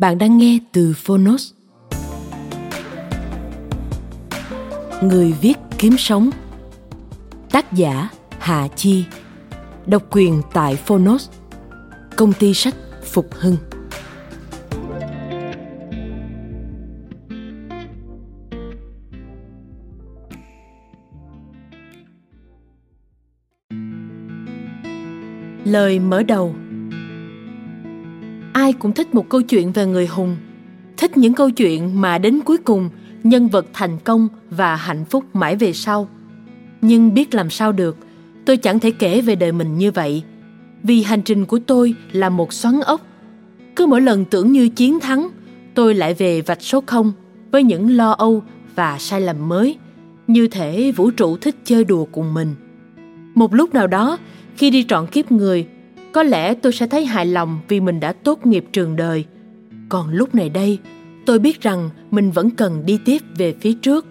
Bạn đang nghe từ Phonos. Người viết kiếm sống. Tác giả Hà Chi. Độc quyền tại Phonos. Công ty sách Phục Hưng. Lời mở đầu ai cũng thích một câu chuyện về người hùng. Thích những câu chuyện mà đến cuối cùng, nhân vật thành công và hạnh phúc mãi về sau. Nhưng biết làm sao được, tôi chẳng thể kể về đời mình như vậy. Vì hành trình của tôi là một xoắn ốc. Cứ mỗi lần tưởng như chiến thắng, tôi lại về vạch số không với những lo âu và sai lầm mới, như thể vũ trụ thích chơi đùa cùng mình. Một lúc nào đó, khi đi trọn kiếp người có lẽ tôi sẽ thấy hài lòng vì mình đã tốt nghiệp trường đời. Còn lúc này đây, tôi biết rằng mình vẫn cần đi tiếp về phía trước.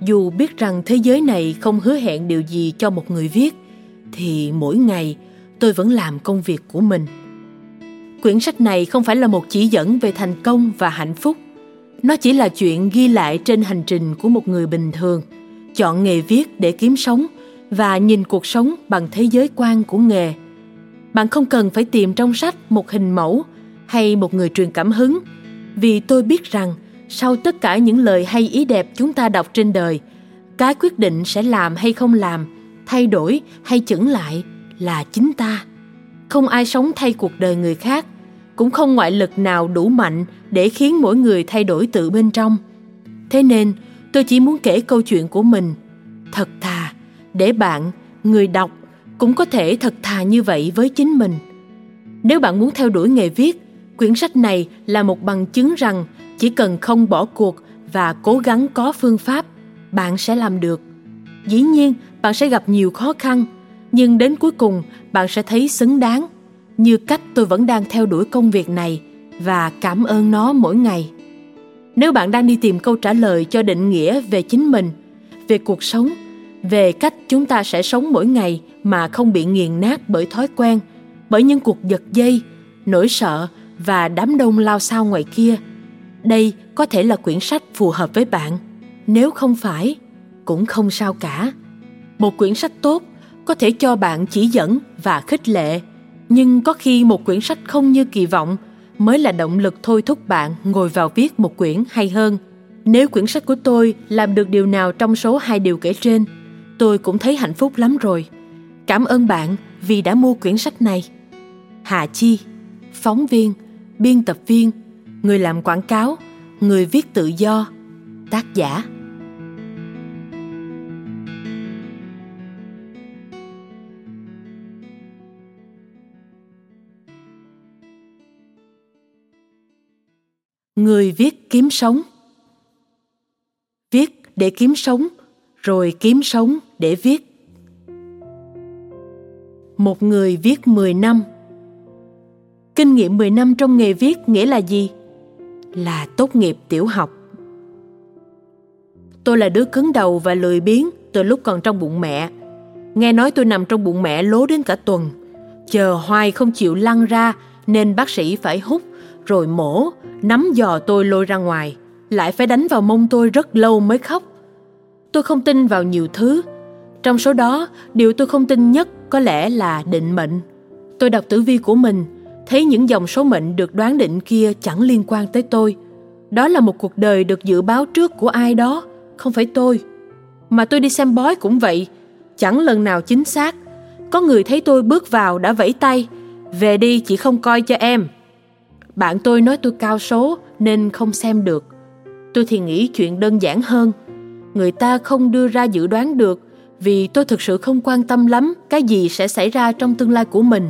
Dù biết rằng thế giới này không hứa hẹn điều gì cho một người viết, thì mỗi ngày tôi vẫn làm công việc của mình. Quyển sách này không phải là một chỉ dẫn về thành công và hạnh phúc. Nó chỉ là chuyện ghi lại trên hành trình của một người bình thường, chọn nghề viết để kiếm sống và nhìn cuộc sống bằng thế giới quan của nghề bạn không cần phải tìm trong sách một hình mẫu hay một người truyền cảm hứng. Vì tôi biết rằng sau tất cả những lời hay ý đẹp chúng ta đọc trên đời, cái quyết định sẽ làm hay không làm, thay đổi hay chững lại là chính ta. Không ai sống thay cuộc đời người khác, cũng không ngoại lực nào đủ mạnh để khiến mỗi người thay đổi tự bên trong. Thế nên, tôi chỉ muốn kể câu chuyện của mình. Thật thà, để bạn, người đọc cũng có thể thật thà như vậy với chính mình. Nếu bạn muốn theo đuổi nghề viết, quyển sách này là một bằng chứng rằng chỉ cần không bỏ cuộc và cố gắng có phương pháp, bạn sẽ làm được. Dĩ nhiên, bạn sẽ gặp nhiều khó khăn, nhưng đến cuối cùng, bạn sẽ thấy xứng đáng như cách tôi vẫn đang theo đuổi công việc này và cảm ơn nó mỗi ngày. Nếu bạn đang đi tìm câu trả lời cho định nghĩa về chính mình, về cuộc sống về cách chúng ta sẽ sống mỗi ngày mà không bị nghiền nát bởi thói quen, bởi những cuộc giật dây, nỗi sợ và đám đông lao sao ngoài kia. Đây có thể là quyển sách phù hợp với bạn. Nếu không phải, cũng không sao cả. Một quyển sách tốt có thể cho bạn chỉ dẫn và khích lệ, nhưng có khi một quyển sách không như kỳ vọng mới là động lực thôi thúc bạn ngồi vào viết một quyển hay hơn. Nếu quyển sách của tôi làm được điều nào trong số hai điều kể trên tôi cũng thấy hạnh phúc lắm rồi. Cảm ơn bạn vì đã mua quyển sách này. Hà chi, phóng viên, biên tập viên, người làm quảng cáo, người viết tự do, tác giả. Người viết kiếm sống. Viết để kiếm sống, rồi kiếm sống để viết. Một người viết 10 năm Kinh nghiệm 10 năm trong nghề viết nghĩa là gì? Là tốt nghiệp tiểu học. Tôi là đứa cứng đầu và lười biếng từ lúc còn trong bụng mẹ. Nghe nói tôi nằm trong bụng mẹ lố đến cả tuần. Chờ hoài không chịu lăn ra nên bác sĩ phải hút rồi mổ, nắm giò tôi lôi ra ngoài. Lại phải đánh vào mông tôi rất lâu mới khóc tôi không tin vào nhiều thứ trong số đó, điều tôi không tin nhất có lẽ là định mệnh. Tôi đọc tử vi của mình, thấy những dòng số mệnh được đoán định kia chẳng liên quan tới tôi. Đó là một cuộc đời được dự báo trước của ai đó, không phải tôi. Mà tôi đi xem bói cũng vậy, chẳng lần nào chính xác. Có người thấy tôi bước vào đã vẫy tay, về đi chị không coi cho em. Bạn tôi nói tôi cao số nên không xem được. Tôi thì nghĩ chuyện đơn giản hơn. Người ta không đưa ra dự đoán được vì tôi thực sự không quan tâm lắm cái gì sẽ xảy ra trong tương lai của mình.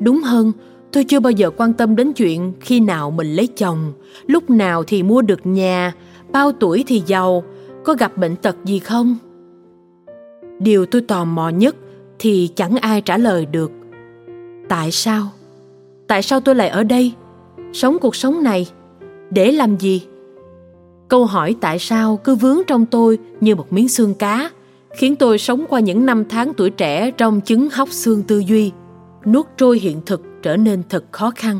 Đúng hơn, tôi chưa bao giờ quan tâm đến chuyện khi nào mình lấy chồng, lúc nào thì mua được nhà, bao tuổi thì giàu, có gặp bệnh tật gì không? Điều tôi tò mò nhất thì chẳng ai trả lời được. Tại sao? Tại sao tôi lại ở đây? Sống cuộc sống này? Để làm gì? Câu hỏi tại sao cứ vướng trong tôi như một miếng xương cá, khiến tôi sống qua những năm tháng tuổi trẻ trong chứng hóc xương tư duy, nuốt trôi hiện thực trở nên thật khó khăn.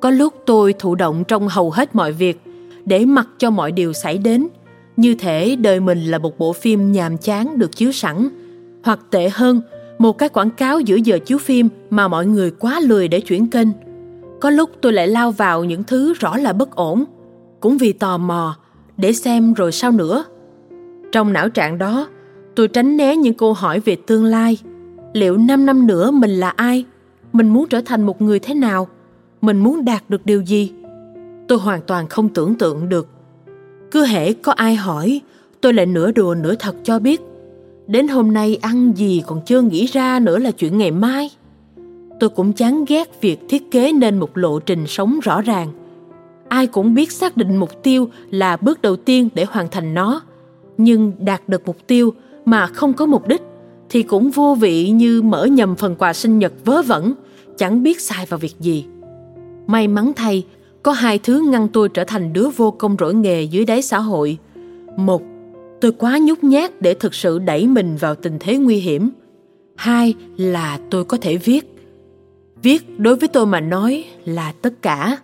Có lúc tôi thụ động trong hầu hết mọi việc, để mặc cho mọi điều xảy đến, như thể đời mình là một bộ phim nhàm chán được chiếu sẵn, hoặc tệ hơn, một cái quảng cáo giữa giờ chiếu phim mà mọi người quá lười để chuyển kênh. Có lúc tôi lại lao vào những thứ rõ là bất ổn, cũng vì tò mò, để xem rồi sao nữa. Trong não trạng đó, tôi tránh né những câu hỏi về tương lai. Liệu 5 năm nữa mình là ai? Mình muốn trở thành một người thế nào? Mình muốn đạt được điều gì? Tôi hoàn toàn không tưởng tượng được. Cứ hễ có ai hỏi, tôi lại nửa đùa nửa thật cho biết. Đến hôm nay ăn gì còn chưa nghĩ ra nữa là chuyện ngày mai. Tôi cũng chán ghét việc thiết kế nên một lộ trình sống rõ ràng – ai cũng biết xác định mục tiêu là bước đầu tiên để hoàn thành nó nhưng đạt được mục tiêu mà không có mục đích thì cũng vô vị như mở nhầm phần quà sinh nhật vớ vẩn chẳng biết sai vào việc gì may mắn thay có hai thứ ngăn tôi trở thành đứa vô công rỗi nghề dưới đáy xã hội một tôi quá nhút nhát để thực sự đẩy mình vào tình thế nguy hiểm hai là tôi có thể viết viết đối với tôi mà nói là tất cả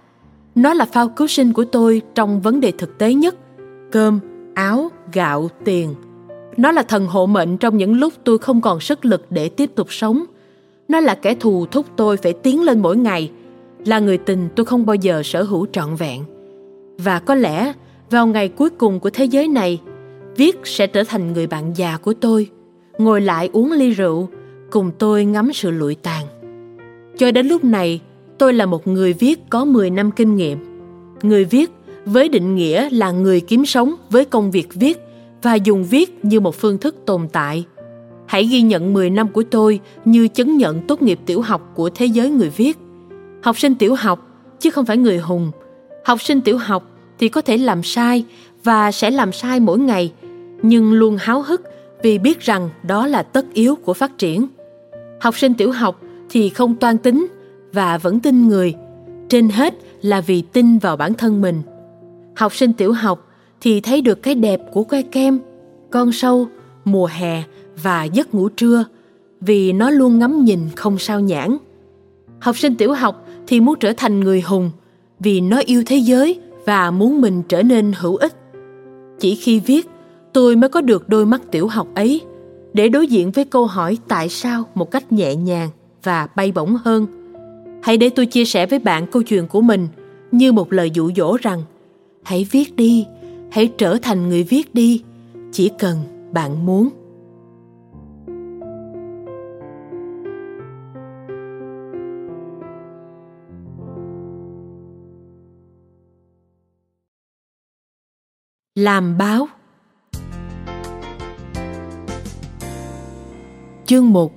nó là phao cứu sinh của tôi trong vấn đề thực tế nhất. Cơm, áo, gạo, tiền. Nó là thần hộ mệnh trong những lúc tôi không còn sức lực để tiếp tục sống. Nó là kẻ thù thúc tôi phải tiến lên mỗi ngày. Là người tình tôi không bao giờ sở hữu trọn vẹn. Và có lẽ vào ngày cuối cùng của thế giới này, Viết sẽ trở thành người bạn già của tôi. Ngồi lại uống ly rượu, cùng tôi ngắm sự lụi tàn. Cho đến lúc này, tôi là một người viết có 10 năm kinh nghiệm. Người viết với định nghĩa là người kiếm sống với công việc viết và dùng viết như một phương thức tồn tại. Hãy ghi nhận 10 năm của tôi như chứng nhận tốt nghiệp tiểu học của thế giới người viết. Học sinh tiểu học chứ không phải người hùng. Học sinh tiểu học thì có thể làm sai và sẽ làm sai mỗi ngày, nhưng luôn háo hức vì biết rằng đó là tất yếu của phát triển. Học sinh tiểu học thì không toan tính và vẫn tin người trên hết là vì tin vào bản thân mình học sinh tiểu học thì thấy được cái đẹp của que kem con sâu mùa hè và giấc ngủ trưa vì nó luôn ngắm nhìn không sao nhãn. Học sinh tiểu học thì muốn trở thành người hùng vì nó yêu thế giới và muốn mình trở nên hữu ích. Chỉ khi viết tôi mới có được đôi mắt tiểu học ấy để đối diện với câu hỏi tại sao một cách nhẹ nhàng và bay bổng hơn. Hãy để tôi chia sẻ với bạn câu chuyện của mình như một lời dụ dỗ rằng hãy viết đi, hãy trở thành người viết đi, chỉ cần bạn muốn. Làm báo. Chương 1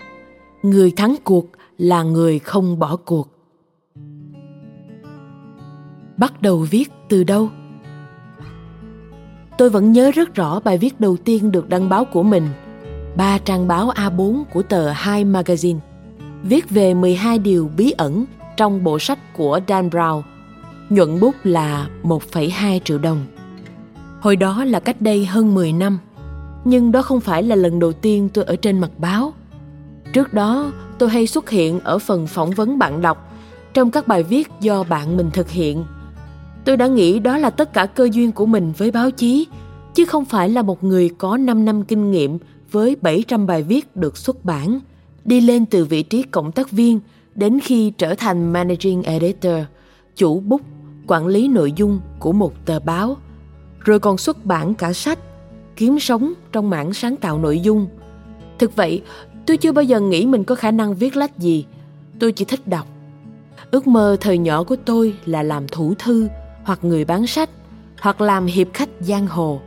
Người thắng cuộc là người không bỏ cuộc. Bắt đầu viết từ đâu? Tôi vẫn nhớ rất rõ bài viết đầu tiên được đăng báo của mình ba trang báo A4 của tờ Hai Magazine viết về 12 điều bí ẩn trong bộ sách của Dan Brown nhuận bút là 1,2 triệu đồng. Hồi đó là cách đây hơn 10 năm nhưng đó không phải là lần đầu tiên tôi ở trên mặt báo. Trước đó tôi hay xuất hiện ở phần phỏng vấn bạn đọc trong các bài viết do bạn mình thực hiện. Tôi đã nghĩ đó là tất cả cơ duyên của mình với báo chí, chứ không phải là một người có 5 năm kinh nghiệm với 700 bài viết được xuất bản, đi lên từ vị trí cộng tác viên đến khi trở thành Managing Editor, chủ bút, quản lý nội dung của một tờ báo, rồi còn xuất bản cả sách, kiếm sống trong mảng sáng tạo nội dung. Thực vậy, tôi chưa bao giờ nghĩ mình có khả năng viết lách gì, tôi chỉ thích đọc. Ước mơ thời nhỏ của tôi là làm thủ thư hoặc người bán sách hoặc làm hiệp khách giang hồ.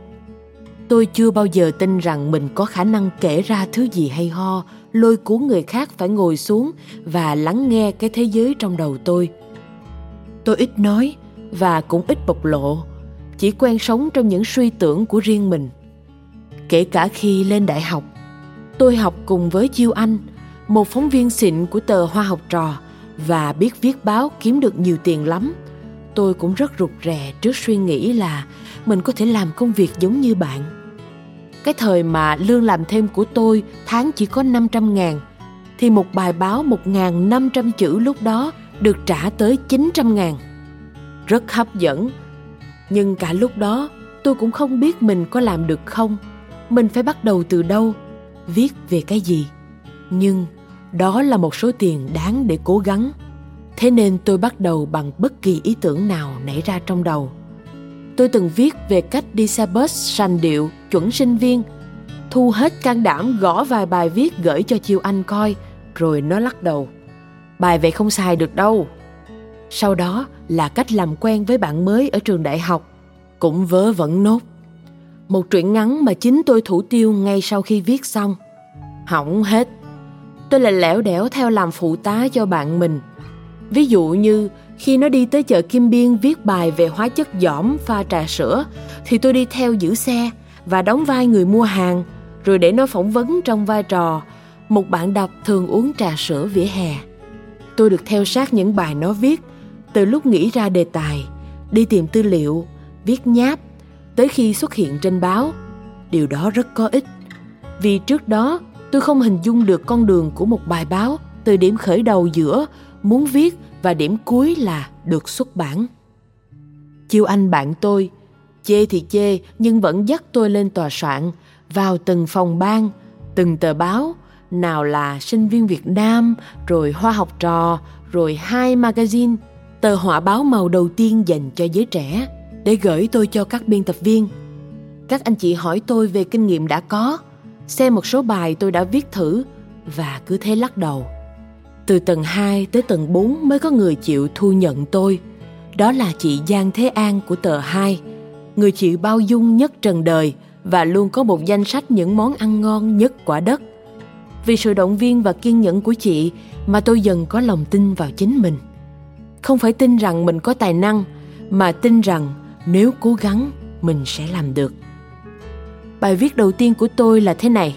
Tôi chưa bao giờ tin rằng mình có khả năng kể ra thứ gì hay ho, lôi cuốn người khác phải ngồi xuống và lắng nghe cái thế giới trong đầu tôi. Tôi ít nói và cũng ít bộc lộ, chỉ quen sống trong những suy tưởng của riêng mình. Kể cả khi lên đại học, tôi học cùng với Chiêu Anh, một phóng viên xịn của tờ Hoa học trò và biết viết báo kiếm được nhiều tiền lắm. Tôi cũng rất rụt rè trước suy nghĩ là mình có thể làm công việc giống như bạn. Cái thời mà lương làm thêm của tôi tháng chỉ có 500 ngàn, thì một bài báo 1.500 chữ lúc đó được trả tới 900 ngàn. Rất hấp dẫn. Nhưng cả lúc đó tôi cũng không biết mình có làm được không. Mình phải bắt đầu từ đâu, viết về cái gì. Nhưng đó là một số tiền đáng để cố gắng thế nên tôi bắt đầu bằng bất kỳ ý tưởng nào nảy ra trong đầu. Tôi từng viết về cách đi xe bus sành điệu, chuẩn sinh viên, thu hết can đảm gõ vài bài viết gửi cho chiêu anh coi, rồi nó lắc đầu. Bài vậy không xài được đâu. Sau đó là cách làm quen với bạn mới ở trường đại học, cũng vớ vẩn nốt. Một truyện ngắn mà chính tôi thủ tiêu ngay sau khi viết xong. Hỏng hết. Tôi lại lẻo đẻo theo làm phụ tá cho bạn mình. Ví dụ như khi nó đi tới chợ Kim Biên viết bài về hóa chất giỏm pha trà sữa thì tôi đi theo giữ xe và đóng vai người mua hàng rồi để nó phỏng vấn trong vai trò một bạn đọc thường uống trà sữa vỉa hè. Tôi được theo sát những bài nó viết từ lúc nghĩ ra đề tài, đi tìm tư liệu, viết nháp tới khi xuất hiện trên báo. Điều đó rất có ích. Vì trước đó tôi không hình dung được con đường của một bài báo từ điểm khởi đầu giữa muốn viết và điểm cuối là được xuất bản chiêu anh bạn tôi, chê thì chê nhưng vẫn dắt tôi lên tòa soạn, vào từng phòng ban, từng tờ báo, nào là sinh viên việt nam, rồi hoa học trò, rồi hai magazine, tờ họa báo màu đầu tiên dành cho giới trẻ để gửi tôi cho các biên tập viên các anh chị hỏi tôi về kinh nghiệm đã có, xem một số bài tôi đã viết thử và cứ thế lắc đầu. Từ tầng 2 tới tầng 4 mới có người chịu thu nhận tôi. Đó là chị Giang Thế An của tờ 2, người chịu bao dung nhất trần đời và luôn có một danh sách những món ăn ngon nhất quả đất. Vì sự động viên và kiên nhẫn của chị mà tôi dần có lòng tin vào chính mình. Không phải tin rằng mình có tài năng, mà tin rằng nếu cố gắng mình sẽ làm được. Bài viết đầu tiên của tôi là thế này.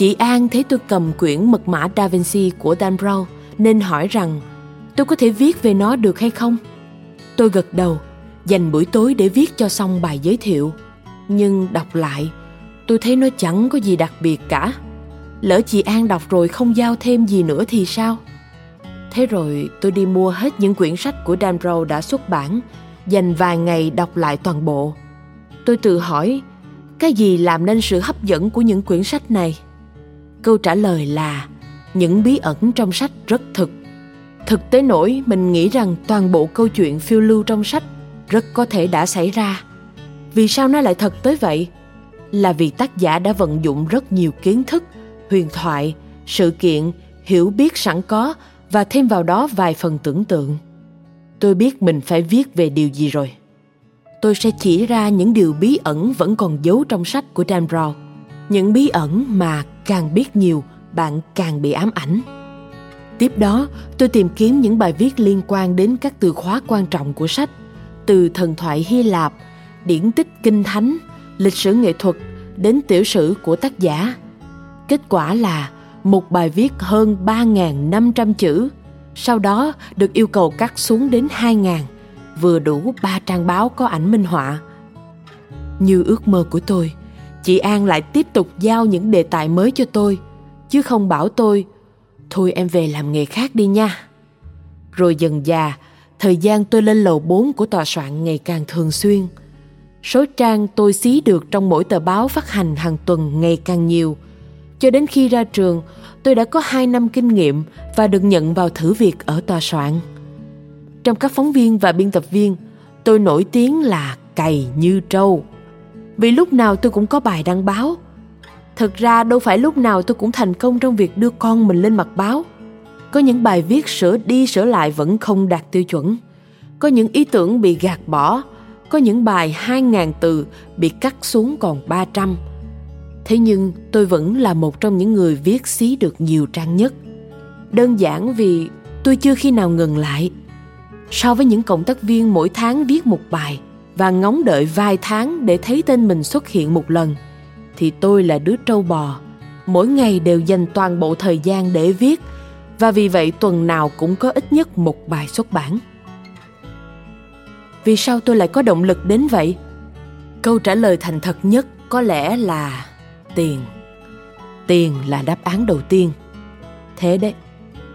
Chị An thấy tôi cầm quyển mật mã Da Vinci của Dan Brown nên hỏi rằng tôi có thể viết về nó được hay không? Tôi gật đầu, dành buổi tối để viết cho xong bài giới thiệu. Nhưng đọc lại, tôi thấy nó chẳng có gì đặc biệt cả. Lỡ chị An đọc rồi không giao thêm gì nữa thì sao? Thế rồi tôi đi mua hết những quyển sách của Dan Brown đã xuất bản, dành vài ngày đọc lại toàn bộ. Tôi tự hỏi cái gì làm nên sự hấp dẫn của những quyển sách này câu trả lời là, những bí ẩn trong sách rất thực. Thực tế nổi, mình nghĩ rằng toàn bộ câu chuyện phiêu lưu trong sách rất có thể đã xảy ra. Vì sao nó lại thật tới vậy? Là vì tác giả đã vận dụng rất nhiều kiến thức, huyền thoại, sự kiện, hiểu biết sẵn có và thêm vào đó vài phần tưởng tượng. Tôi biết mình phải viết về điều gì rồi. Tôi sẽ chỉ ra những điều bí ẩn vẫn còn giấu trong sách của Dan Brown. Những bí ẩn mà càng biết nhiều, bạn càng bị ám ảnh. Tiếp đó, tôi tìm kiếm những bài viết liên quan đến các từ khóa quan trọng của sách, từ thần thoại Hy Lạp, điển tích kinh thánh, lịch sử nghệ thuật đến tiểu sử của tác giả. Kết quả là một bài viết hơn 3.500 chữ, sau đó được yêu cầu cắt xuống đến 2.000 vừa đủ ba trang báo có ảnh minh họa. Như ước mơ của tôi, chị An lại tiếp tục giao những đề tài mới cho tôi, chứ không bảo tôi, thôi em về làm nghề khác đi nha. Rồi dần già, thời gian tôi lên lầu 4 của tòa soạn ngày càng thường xuyên. Số trang tôi xí được trong mỗi tờ báo phát hành hàng tuần ngày càng nhiều. Cho đến khi ra trường, tôi đã có 2 năm kinh nghiệm và được nhận vào thử việc ở tòa soạn. Trong các phóng viên và biên tập viên, tôi nổi tiếng là cày như trâu. Vì lúc nào tôi cũng có bài đăng báo. Thực ra đâu phải lúc nào tôi cũng thành công trong việc đưa con mình lên mặt báo. Có những bài viết sửa đi sửa lại vẫn không đạt tiêu chuẩn. Có những ý tưởng bị gạt bỏ, có những bài 2.000 từ bị cắt xuống còn 300. Thế nhưng tôi vẫn là một trong những người viết xí được nhiều trang nhất. Đơn giản vì tôi chưa khi nào ngừng lại. So với những cộng tác viên mỗi tháng viết một bài và ngóng đợi vài tháng để thấy tên mình xuất hiện một lần, thì tôi là đứa trâu bò. Mỗi ngày đều dành toàn bộ thời gian để viết và vì vậy tuần nào cũng có ít nhất một bài xuất bản. Vì sao tôi lại có động lực đến vậy? Câu trả lời thành thật nhất có lẽ là tiền. Tiền là đáp án đầu tiên. Thế đấy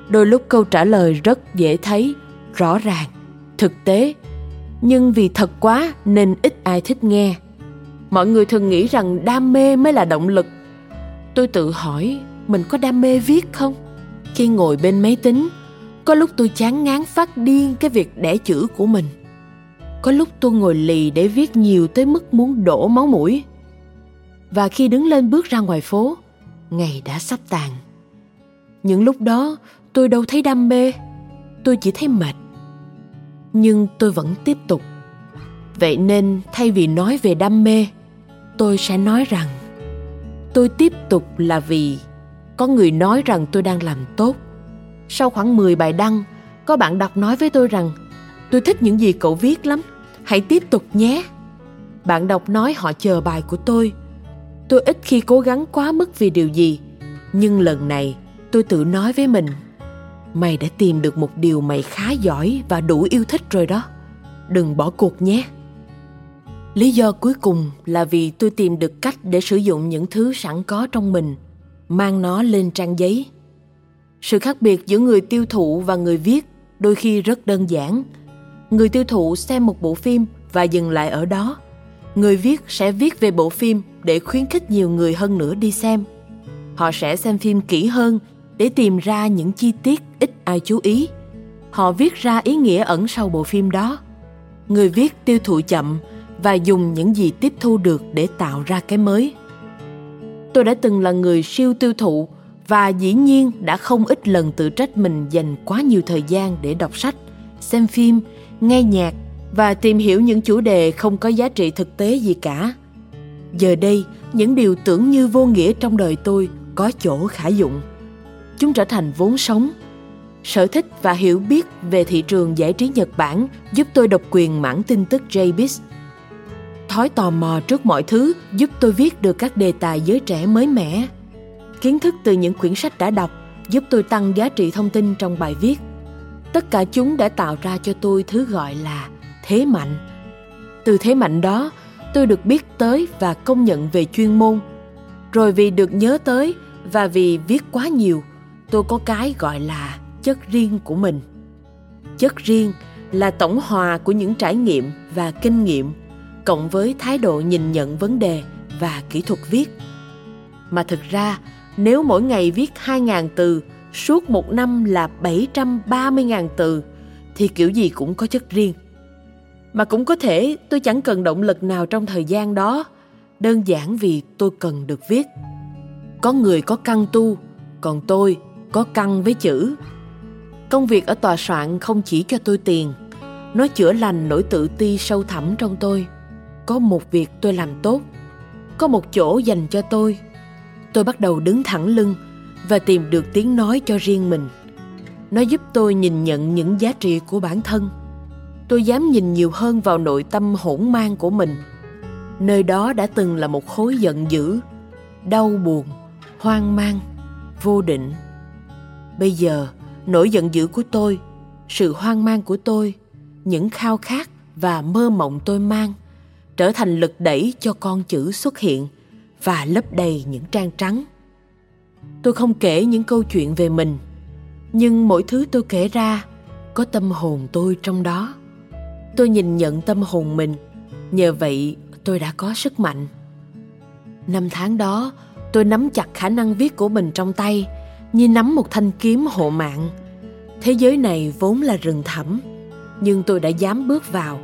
đôi lúc câu trả lời rất dễ thấy rõ ràng thực tế nhưng vì thật quá nên ít ai thích nghe. Mọi người thường nghĩ rằng đam mê mới là động lực. Tôi tự hỏi, mình có đam mê viết không? Khi ngồi bên máy tính, có lúc tôi chán ngán phát điên cái việc đẻ chữ của mình. Có lúc tôi ngồi lì để viết nhiều tới mức muốn đổ máu mũi. Và khi đứng lên bước ra ngoài phố, ngày đã sắp tàn. Những lúc đó, tôi đâu thấy đam mê, tôi chỉ thấy mệt nhưng tôi vẫn tiếp tục. Vậy nên thay vì nói về đam mê, tôi sẽ nói rằng, tôi tiếp tục là vì có người nói rằng tôi đang làm tốt. Sau khoảng 10 bài đăng, có bạn đọc nói với tôi rằng, tôi thích những gì cậu viết lắm, hãy tiếp tục nhé. Bạn đọc nói họ chờ bài của tôi. Tôi ít khi cố gắng quá mức vì điều gì, nhưng lần này tôi tự nói với mình mày đã tìm được một điều mày khá giỏi và đủ yêu thích rồi đó. Đừng bỏ cuộc nhé. Lý do cuối cùng là vì tôi tìm được cách để sử dụng những thứ sẵn có trong mình, mang nó lên trang giấy. Sự khác biệt giữa người tiêu thụ và người viết đôi khi rất đơn giản. Người tiêu thụ xem một bộ phim và dừng lại ở đó. Người viết sẽ viết về bộ phim để khuyến khích nhiều người hơn nữa đi xem. Họ sẽ xem phim kỹ hơn để tìm ra những chi tiết ít ai chú ý. Họ viết ra ý nghĩa ẩn sau bộ phim đó. Người viết tiêu thụ chậm và dùng những gì tiếp thu được để tạo ra cái mới. Tôi đã từng là người siêu tiêu thụ và dĩ nhiên đã không ít lần tự trách mình dành quá nhiều thời gian để đọc sách, xem phim, nghe nhạc và tìm hiểu những chủ đề không có giá trị thực tế gì cả. Giờ đây, những điều tưởng như vô nghĩa trong đời tôi có chỗ khả dụng chúng trở thành vốn sống. Sở thích và hiểu biết về thị trường giải trí nhật bản giúp tôi độc quyền mảng tin tức jbiz. Thói tò mò trước mọi thứ giúp tôi viết được các đề tài giới trẻ mới mẻ. Kiến thức từ những quyển sách đã đọc giúp tôi tăng giá trị thông tin trong bài viết. Tất cả chúng đã tạo ra cho tôi thứ gọi là thế mạnh. Từ thế mạnh đó, tôi được biết tới và công nhận về chuyên môn. Rồi vì được nhớ tới và vì viết quá nhiều tôi có cái gọi là chất riêng của mình chất riêng là tổng hòa của những trải nghiệm và kinh nghiệm cộng với thái độ nhìn nhận vấn đề và kỹ thuật viết mà thực ra nếu mỗi ngày viết 2.000 từ suốt một năm là 730.000 từ thì kiểu gì cũng có chất riêng. Mà cũng có thể tôi chẳng cần động lực nào trong thời gian đó, đơn giản vì tôi cần được viết. Có người có căn tu, còn tôi có căn với chữ. Công việc ở tòa soạn không chỉ cho tôi tiền, nó chữa lành nỗi tự ti sâu thẳm trong tôi. Có một việc tôi làm tốt, có một chỗ dành cho tôi. Tôi bắt đầu đứng thẳng lưng và tìm được tiếng nói cho riêng mình nó giúp tôi nhìn nhận những giá trị của bản thân tôi dám nhìn nhiều hơn vào nội tâm hỗn mang của mình nơi đó đã từng là một khối giận dữ đau buồn hoang mang vô định bây giờ nỗi giận dữ của tôi sự hoang mang của tôi những khao khát và mơ mộng tôi mang trở thành lực đẩy cho con chữ xuất hiện và lấp đầy những trang trắng tôi không kể những câu chuyện về mình nhưng mỗi thứ tôi kể ra có tâm hồn tôi trong đó tôi nhìn nhận tâm hồn mình nhờ vậy tôi đã có sức mạnh. Năm tháng đó, tôi nắm chặt khả năng viết của mình trong tay, như nắm một thanh kiếm hộ mạng. Thế giới này vốn là rừng thẳm, nhưng tôi đã dám bước vào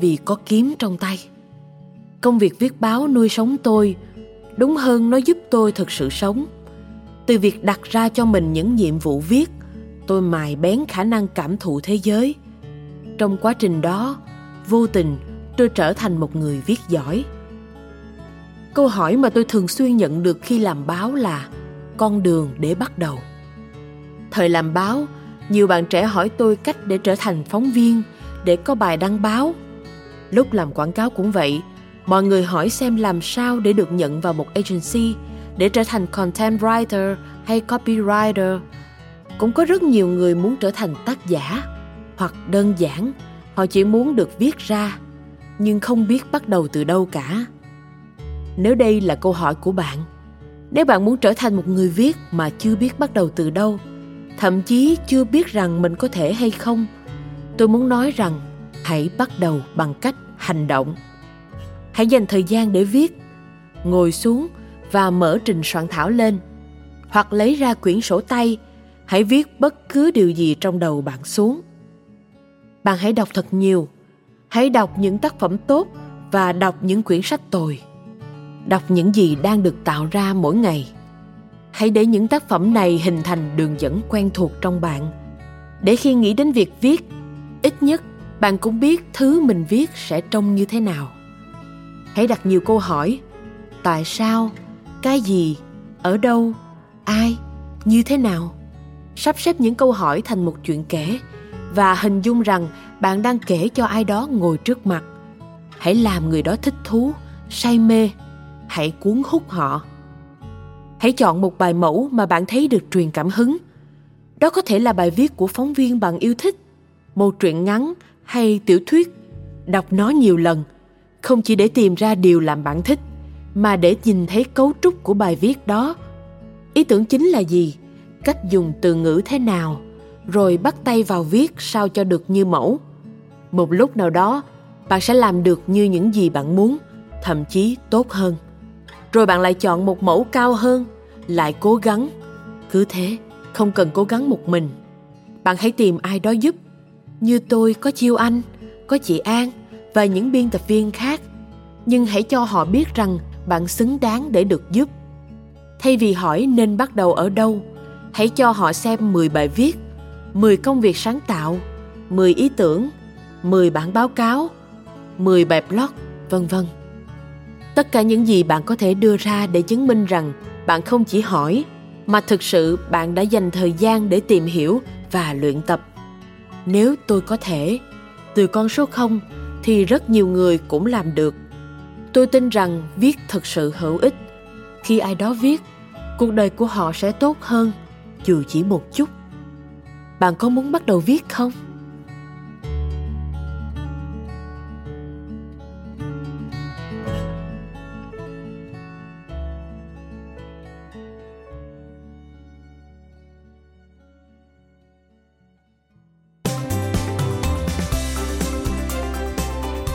vì có kiếm trong tay. Công việc viết báo nuôi sống tôi, đúng hơn nó giúp tôi thực sự sống. Từ việc đặt ra cho mình những nhiệm vụ viết, tôi mài bén khả năng cảm thụ thế giới. Trong quá trình đó, vô tình tôi trở thành một người viết giỏi. Câu hỏi mà tôi thường xuyên nhận được khi làm báo là con đường để bắt đầu. Thời làm báo, nhiều bạn trẻ hỏi tôi cách để trở thành phóng viên, để có bài đăng báo. Lúc làm quảng cáo cũng vậy, mọi người hỏi xem làm sao để được nhận vào một agency, để trở thành content writer hay copywriter. Cũng có rất nhiều người muốn trở thành tác giả, hoặc đơn giản, họ chỉ muốn được viết ra, nhưng không biết bắt đầu từ đâu cả. Nếu đây là câu hỏi của bạn, nếu bạn muốn trở thành một người viết mà chưa biết bắt đầu từ đâu, thậm chí chưa biết rằng mình có thể hay không, tôi muốn nói rằng hãy bắt đầu bằng cách hành động. Hãy dành thời gian để viết ngồi xuống và mở trình soạn thảo lên hoặc lấy ra quyển sổ tay hãy viết bất cứ điều gì trong đầu bạn xuống. Bạn hãy đọc thật nhiều hãy đọc những tác phẩm tốt và đọc những quyển sách tồi đọc những gì đang được tạo ra mỗi ngày. Hãy để những tác phẩm này hình thành đường dẫn quen thuộc trong bạn. Để khi nghĩ đến việc viết, ít nhất bạn cũng biết thứ mình viết sẽ trông như thế nào. Hãy đặt nhiều câu hỏi, tại sao, cái gì, ở đâu, ai, như thế nào? Sắp xếp những câu hỏi thành một chuyện kể và hình dung rằng bạn đang kể cho ai đó ngồi trước mặt. Hãy làm người đó thích thú, say mê hãy cuốn hút họ. Hãy chọn một bài mẫu mà bạn thấy được truyền cảm hứng. Đó có thể là bài viết của phóng viên bạn yêu thích, một truyện ngắn hay tiểu thuyết. Đọc nó nhiều lần, không chỉ để tìm ra điều làm bạn thích, mà để nhìn thấy cấu trúc của bài viết đó. Ý tưởng chính là gì? Cách dùng từ ngữ thế nào? Rồi bắt tay vào viết sao cho được như mẫu. Một lúc nào đó, bạn sẽ làm được như những gì bạn muốn, thậm chí tốt hơn rồi bạn lại chọn một mẫu cao hơn, lại cố gắng. Cứ thế, không cần cố gắng một mình. Bạn hãy tìm ai đó giúp. Như tôi, có chiêu anh, có chị an và những biên tập viên khác. Nhưng hãy cho họ biết rằng bạn xứng đáng để được giúp. Thay vì hỏi nên bắt đầu ở đâu, hãy cho họ xem 10 bài viết 10 công việc sáng tạo 10 ý tưởng 10 bản báo cáo 10 bài blog, vân vân tất cả những gì bạn có thể đưa ra để chứng minh rằng bạn không chỉ hỏi, mà thực sự bạn đã dành thời gian để tìm hiểu và luyện tập. Nếu tôi có thể, từ con số 0 thì rất nhiều người cũng làm được. Tôi tin rằng viết thực sự hữu ích. Khi ai đó viết, cuộc đời của họ sẽ tốt hơn, dù chỉ một chút. Bạn có muốn bắt đầu viết không?